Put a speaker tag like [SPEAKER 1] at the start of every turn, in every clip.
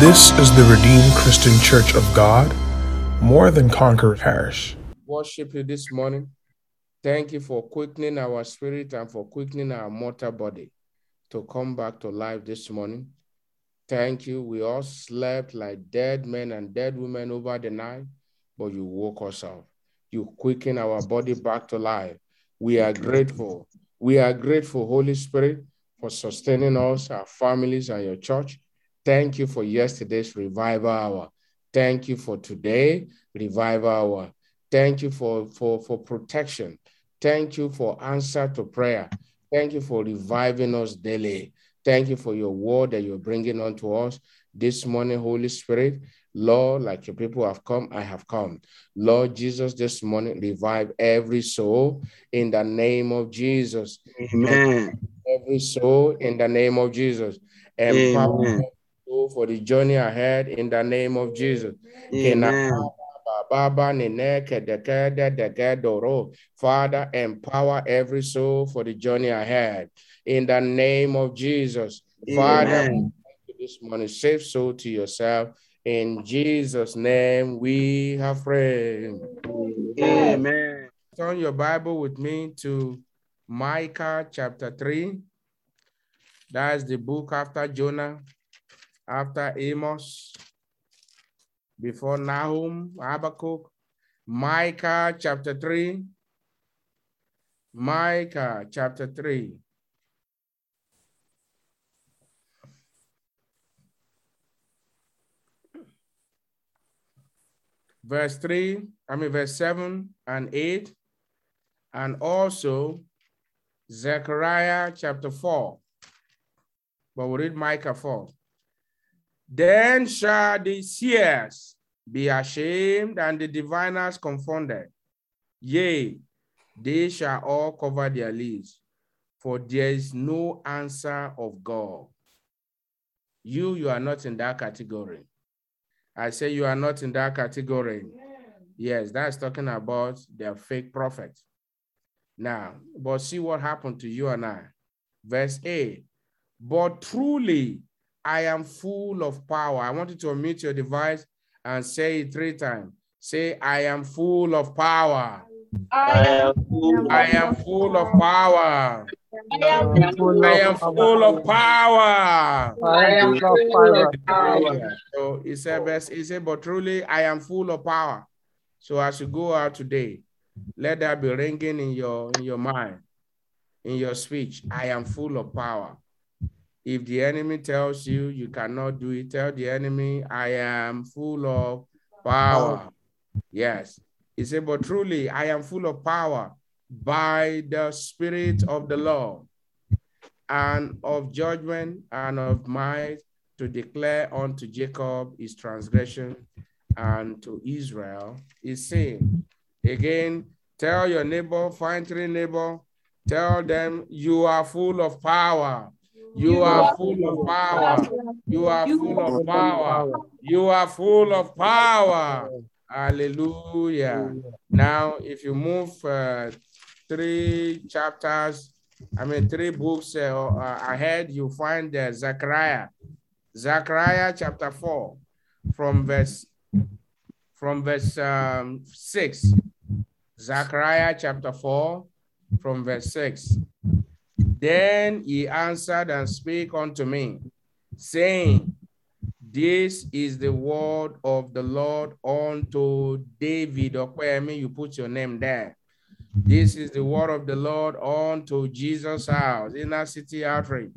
[SPEAKER 1] This is the Redeemed Christian Church of God, more than conquer parish.
[SPEAKER 2] Worship you this morning. Thank you for quickening our spirit and for quickening our mortal body to come back to life this morning. Thank you. We all slept like dead men and dead women over the night, but you woke us up. You quicken our body back to life. We are grateful. We are grateful, Holy Spirit, for sustaining us, our families, and your church. Thank you for yesterday's revival hour. Thank you for today, revival hour. Thank you for, for, for protection. Thank you for answer to prayer. Thank you for reviving us daily. Thank you for your word that you're bringing unto us this morning, Holy Spirit. Lord, like your people have come, I have come. Lord Jesus, this morning, revive every soul in the name of Jesus.
[SPEAKER 3] Amen.
[SPEAKER 2] Every soul in the name of Jesus. Empower
[SPEAKER 3] Amen.
[SPEAKER 2] For the journey ahead in the name of Jesus.
[SPEAKER 3] Amen.
[SPEAKER 2] Baba nene kedeke de deke doro. Father, empower every soul for the journey ahead in the name of Jesus. Father, this morning, save soul to yourself. In Jesus' name, we have prayed.
[SPEAKER 3] Amen.
[SPEAKER 2] Turn your Bible with me to Micah chapter 3. That's the book after Jonah, after Amos, before Nahum, Habakkuk. Micah chapter 3. Micah chapter 3. Verse 3, I mean, verse 7 and 8, and also Zechariah chapter 4. But we'll read Micah 4. Then shall the seers be ashamed and the diviners confounded. Yea, they shall all cover their lips, for there is no answer of God. You, you are not in that category. I say you are not in that category. Yes, that's talking about the fake prophet. Now, but see what happened to you and I. Verse 8. But truly, I am full of power. I want you to unmute your device and say it three times. Say, I am full of power.
[SPEAKER 3] I am full
[SPEAKER 2] I am full of power.
[SPEAKER 4] I am full of
[SPEAKER 2] am full of power.
[SPEAKER 4] I am full of power.
[SPEAKER 2] So he said, verse, he said, but truly I am full of power. So as you go out today, let that be ringing in your in your mind, in your speech. I am full of power. If the enemy tells you you cannot do it, tell the enemy, I am full of power. Yes. He said, but truly I am full of power by the Spirit of the Lord and of judgment and of might to declare unto Jacob his transgression and to Israel his sin. Again, tell your neighbor, find three neighbor, tell them you are full of power. You are full of power. You are full of power. You are full of power. Hallelujah. Now, if you move uh, three chapters, I mean, three books uh, uh, ahead, you find uh, Zechariah. Zechariah chapter 4 from verse from verse um, 6. Zechariah chapter 4 from verse 6. Then he answered and spake unto me, saying, This is the word of the Lord unto David. Okwemi, you put your name there. This is the word of the Lord unto Jesus' house, inner city outreach,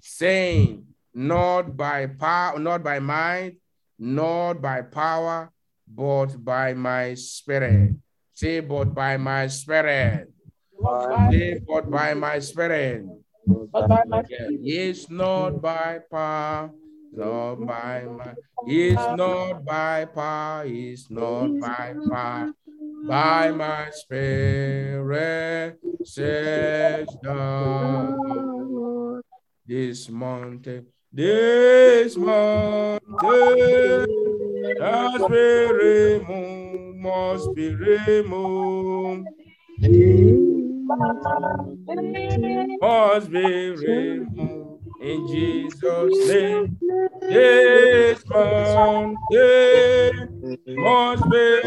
[SPEAKER 2] saying, Not by power, not by might, not by power, but by my spirit. Say, but by my spirit. Say, but by my spirit. Yes, not by power, not by my. It's not by power, it's not by power. By my spirit, says the Lord. This mountain, this mountain must be removed, must be removed, must be removed in Jesus' name. This mountain must be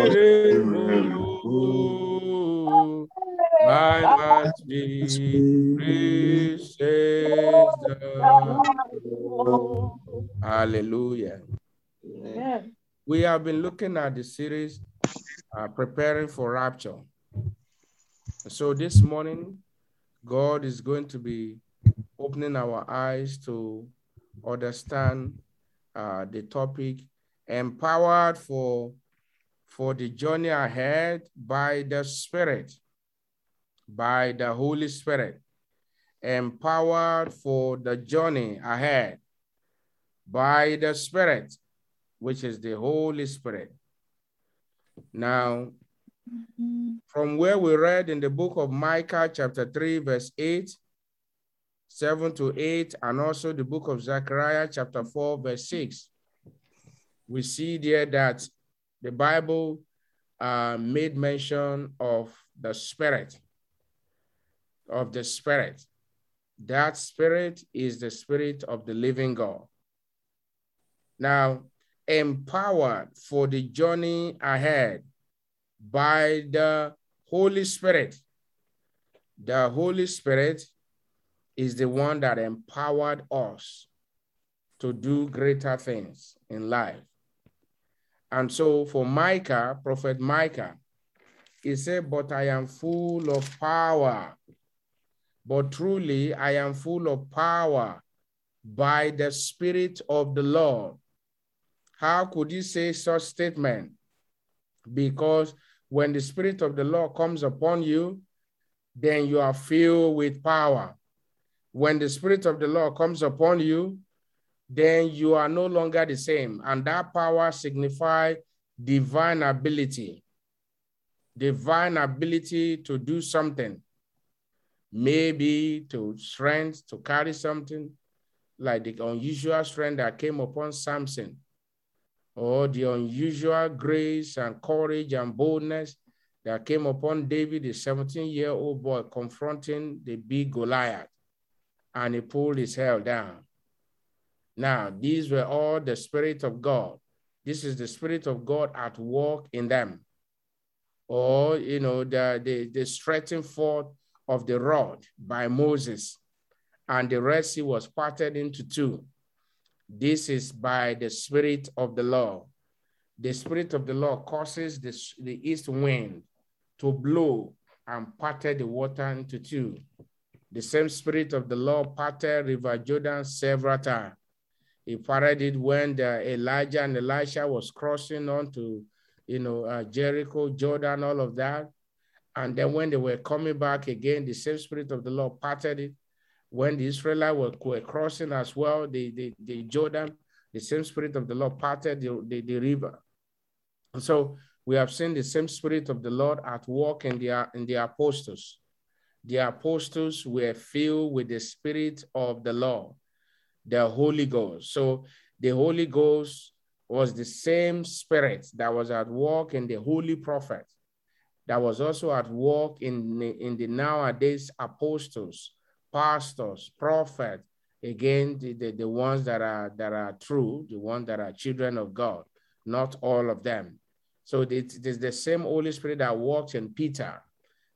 [SPEAKER 2] removed. My must be free, says the Hallelujah. We have been looking at the series uh, preparing for rapture. So this morning, God is going to be opening our eyes to understand uh, the topic empowered for for the journey ahead by the Spirit, by the Holy Spirit, empowered for the journey ahead by the Spirit, which is the Holy Spirit. Now, from where we read in the book of Micah, chapter 3, verse 8, 7 to 8, and also the book of Zechariah, chapter 4, verse 6, we see there that the Bible uh, made mention of the Spirit, of the Spirit. That Spirit is the Spirit of the living God. Now, empowered for the journey ahead by the Holy Spirit. The Holy Spirit is the one that empowered us to do greater things in life. And so for Micah, Prophet Micah, he said, But I am full of power. But truly, I am full of power by the Spirit of the Lord. How could he say such statement? Because when the Spirit of the Lord comes upon you, then you are filled with power. When the Spirit of the Lord comes upon you, then you are no longer the same. And that power signifies divine ability, divine ability to do something, maybe to strength, to carry something, like the unusual strength that came upon Samson, or the unusual grace and courage and boldness that came upon David, the 17 year old boy, confronting the big Goliath, and he pulled his hair down. Now, these were all the Spirit of God. This is the Spirit of God at work in them. Or, you know, the, the, the stretching forth of the rod by Moses, and the Red Sea was parted into two. This is by the Spirit of the law. The Spirit of the law causes the, the east wind to blow and parted the water into two. The same Spirit of the law parted River Jordan several times. He parted it when the Elijah and Elisha was crossing onto, you know, uh, Jericho, Jordan, all of that. And then when they were coming back again, the same Spirit of the Lord parted it when the Israelites were, crossing as well, the, the, the Jordan, the same spirit of the Lord parted the, the, the river. And so we have seen the same spirit of the Lord at work in the, in the apostles. The apostles were filled with the spirit of the Lord, the Holy Ghost. So the Holy Ghost was the same spirit that was at work in the holy prophet, that was also at work in, in the nowadays apostles pastors, prophets, again, the, the, the ones that are that are true, the ones that are children of God, not all of them. So it's, it's the same Holy Spirit that works in Peter,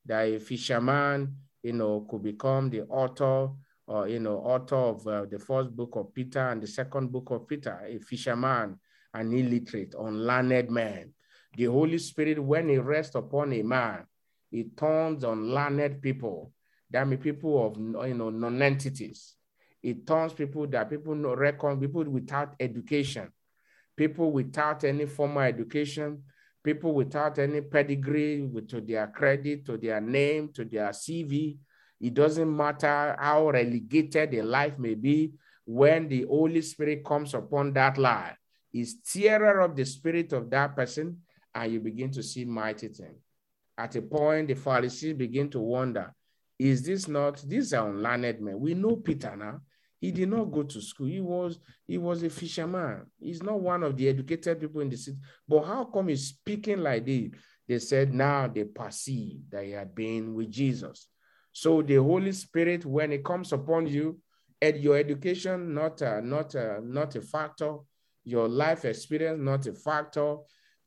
[SPEAKER 2] that a fisherman, you know, could become the author or, you know, author of uh, the first book of Peter and the second book of Peter, a fisherman, an illiterate, unlearned man. The Holy Spirit, when it rests upon a man, it turns on learned people that means people of you know non-entities. It turns people that people no reckon people without education, people without any formal education, people without any pedigree with, to their credit, to their name, to their CV. It doesn't matter how relegated a life may be when the Holy Spirit comes upon that life. Is tearer of the spirit of that person, and you begin to see mighty things. At a point, the Pharisees begin to wonder is this not, these are unlearned men. We know Peter now. He did not go to school. He was, he was a fisherman. He's not one of the educated people in the city. But how come he's speaking like this? They said now they perceive that he had been with Jesus. So the Holy Spirit, when it comes upon you, ed- your education not a, not a, not a factor, your life experience not a factor,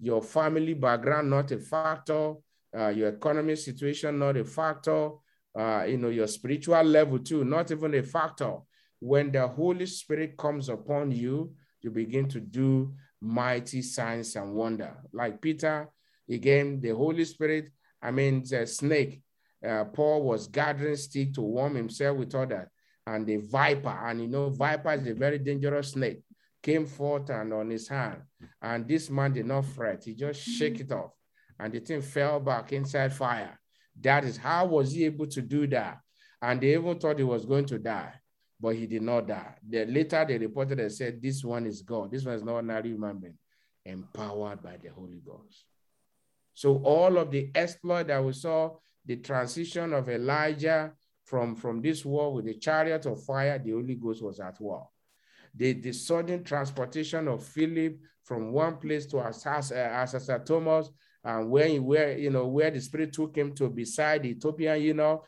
[SPEAKER 2] your family background not a factor, uh, your economic situation not a factor, uh, you know, your spiritual level too, not even a factor. When the Holy Spirit comes upon you, you begin to do mighty signs and wonder. Like Peter, again, the Holy Spirit, I mean, the snake, uh, Paul was gathering stick to warm himself with that. And the viper, and you know, viper is a very dangerous snake, came forth and on his hand. And this man did not fret. He just shake it off. And the thing fell back inside fire. That is how was he able to do that? And they even thought he was going to die, but he did not die. They, later they reported and said, this one is God. This one is not an ordinary human being, empowered by the Holy Ghost. So all of the exploit that we saw, the transition of Elijah from, from this war with the chariot of fire, the Holy Ghost was at war. The, the sudden transportation of Philip from one place to Asas, uh, Thomas, and where, he, where, you know, where the Spirit took him to beside the Ethiopian, you know,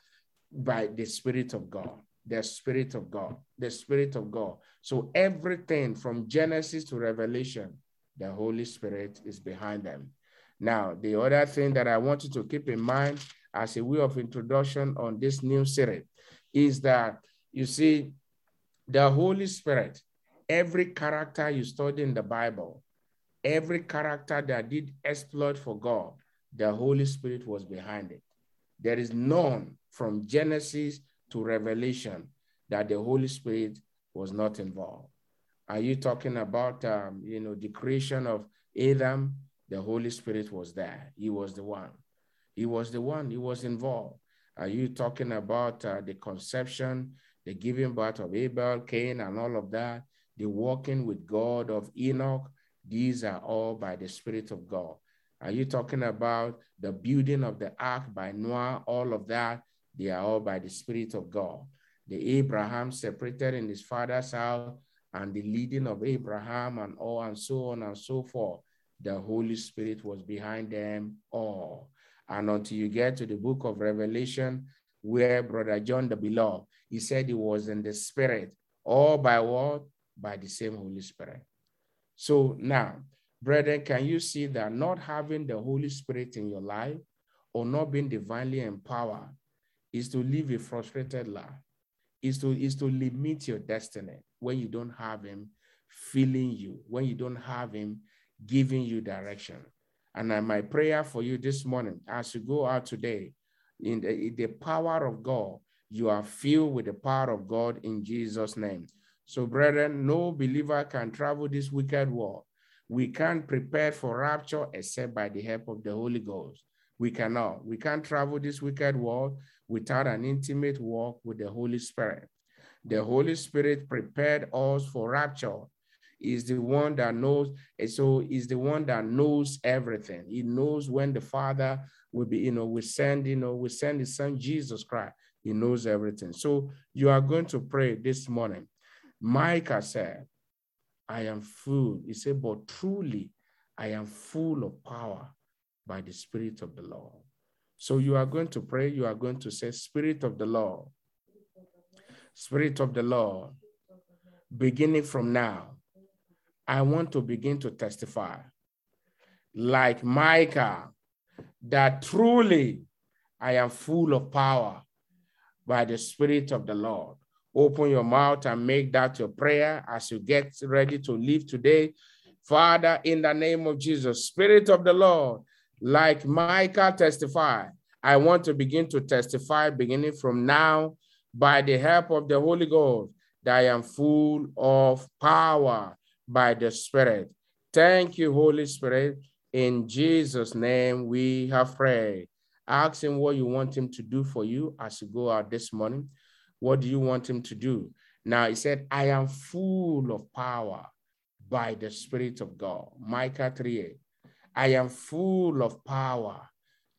[SPEAKER 2] by the Spirit of God, the Spirit of God, the Spirit of God. So everything from Genesis to Revelation, the Holy Spirit is behind them. Now, the other thing that I want you to keep in mind as a way of introduction on this new series is that you see, the Holy Spirit, every character you study in the Bible, every character that did exploit for God, the Holy Spirit was behind it. There is none from Genesis to Revelation that the Holy Spirit was not involved. Are you talking about, um, you know, the creation of Adam? The Holy Spirit was there. He was the one. He was the one. He was involved. Are you talking about uh, the conception, the giving birth of Abel, Cain, and all of that? The walking with God of Enoch? These are all by the Spirit of God. Are you talking about the building of the ark by Noah? All of that, they are all by the Spirit of God. The Abraham separated in his father's house and the leading of Abraham and all and so on and so forth. The Holy Spirit was behind them all. And until you get to the book of Revelation, where Brother John the Beloved, he said he was in the Spirit, all by what? By the same Holy Spirit. So now, brethren, can you see that not having the Holy Spirit in your life or not being divinely empowered is to live a frustrated life, is to, is to limit your destiny when you don't have him filling you, when you don't have him giving you direction. And my prayer for you this morning, as you go out today, in the, in the power of God, you are filled with the power of God in Jesus' name. So, brethren, no believer can travel this wicked world. We can't prepare for rapture except by the help of the Holy Ghost. We cannot. We can't travel this wicked world without an intimate walk with the Holy Spirit. The Holy Spirit prepared us for rapture. Is the one that knows, so is the one that knows everything. He knows when the Father will be, you know, we send, you know, we send his son Jesus Christ. He knows everything. So you are going to pray this morning. Micah said, I am full. He said, but truly I am full of power by the Spirit of the Lord. So you are going to pray, you are going to say, Spirit of the Lord, Spirit of the Lord, beginning from now, I want to begin to testify, like Micah, that truly I am full of power by the Spirit of the Lord. Open your mouth and make that your prayer as you get ready to leave today. Father, in the name of Jesus, Spirit of the Lord, like Micah testified, I want to begin to testify beginning from now by the help of the Holy Ghost that I am full of power by the Spirit. Thank you, Holy Spirit. In Jesus' name we have prayed. Ask him what you want him to do for you as you go out this morning. What do you want him to do? Now he said, I am full of power by the Spirit of God. Micah 3 I am full of power.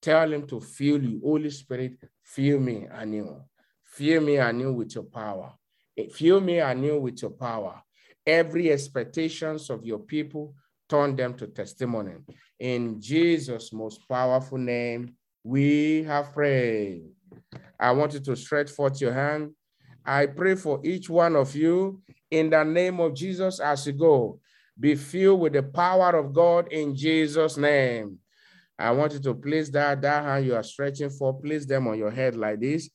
[SPEAKER 2] Tell him to fill you. Holy Spirit, fill me anew. Fill me anew with your power. Eh, fill me anew with your power. Every expectations of your people, turn them to testimony. In Jesus' most powerful name, we have prayed. I want you to stretch forth your hand I pray for each one of you in the name of Jesus as you go. Be filled with the power of God in Jesus' name. I want you to place that, that hand you are stretching for, place them on your head like this.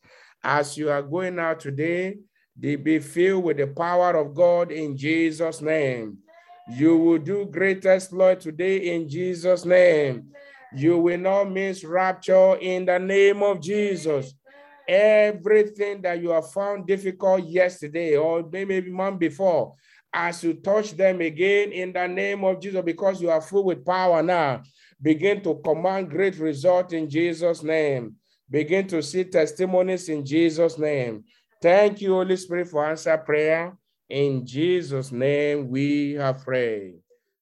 [SPEAKER 2] As you are going out today, they be filled with the power of God in Jesus' name. You will do great exploit today in Jesus' name. You will not miss rapture in the name of Jesus. Everything that you have found difficult yesterday or maybe month before, as you touch them again in the name of Jesus, because you are full with power now, begin to command great result in Jesus' name. Begin to see testimonies in Jesus' name. Thank you, Holy Spirit, for answer prayer. In Jesus' name we have prayed.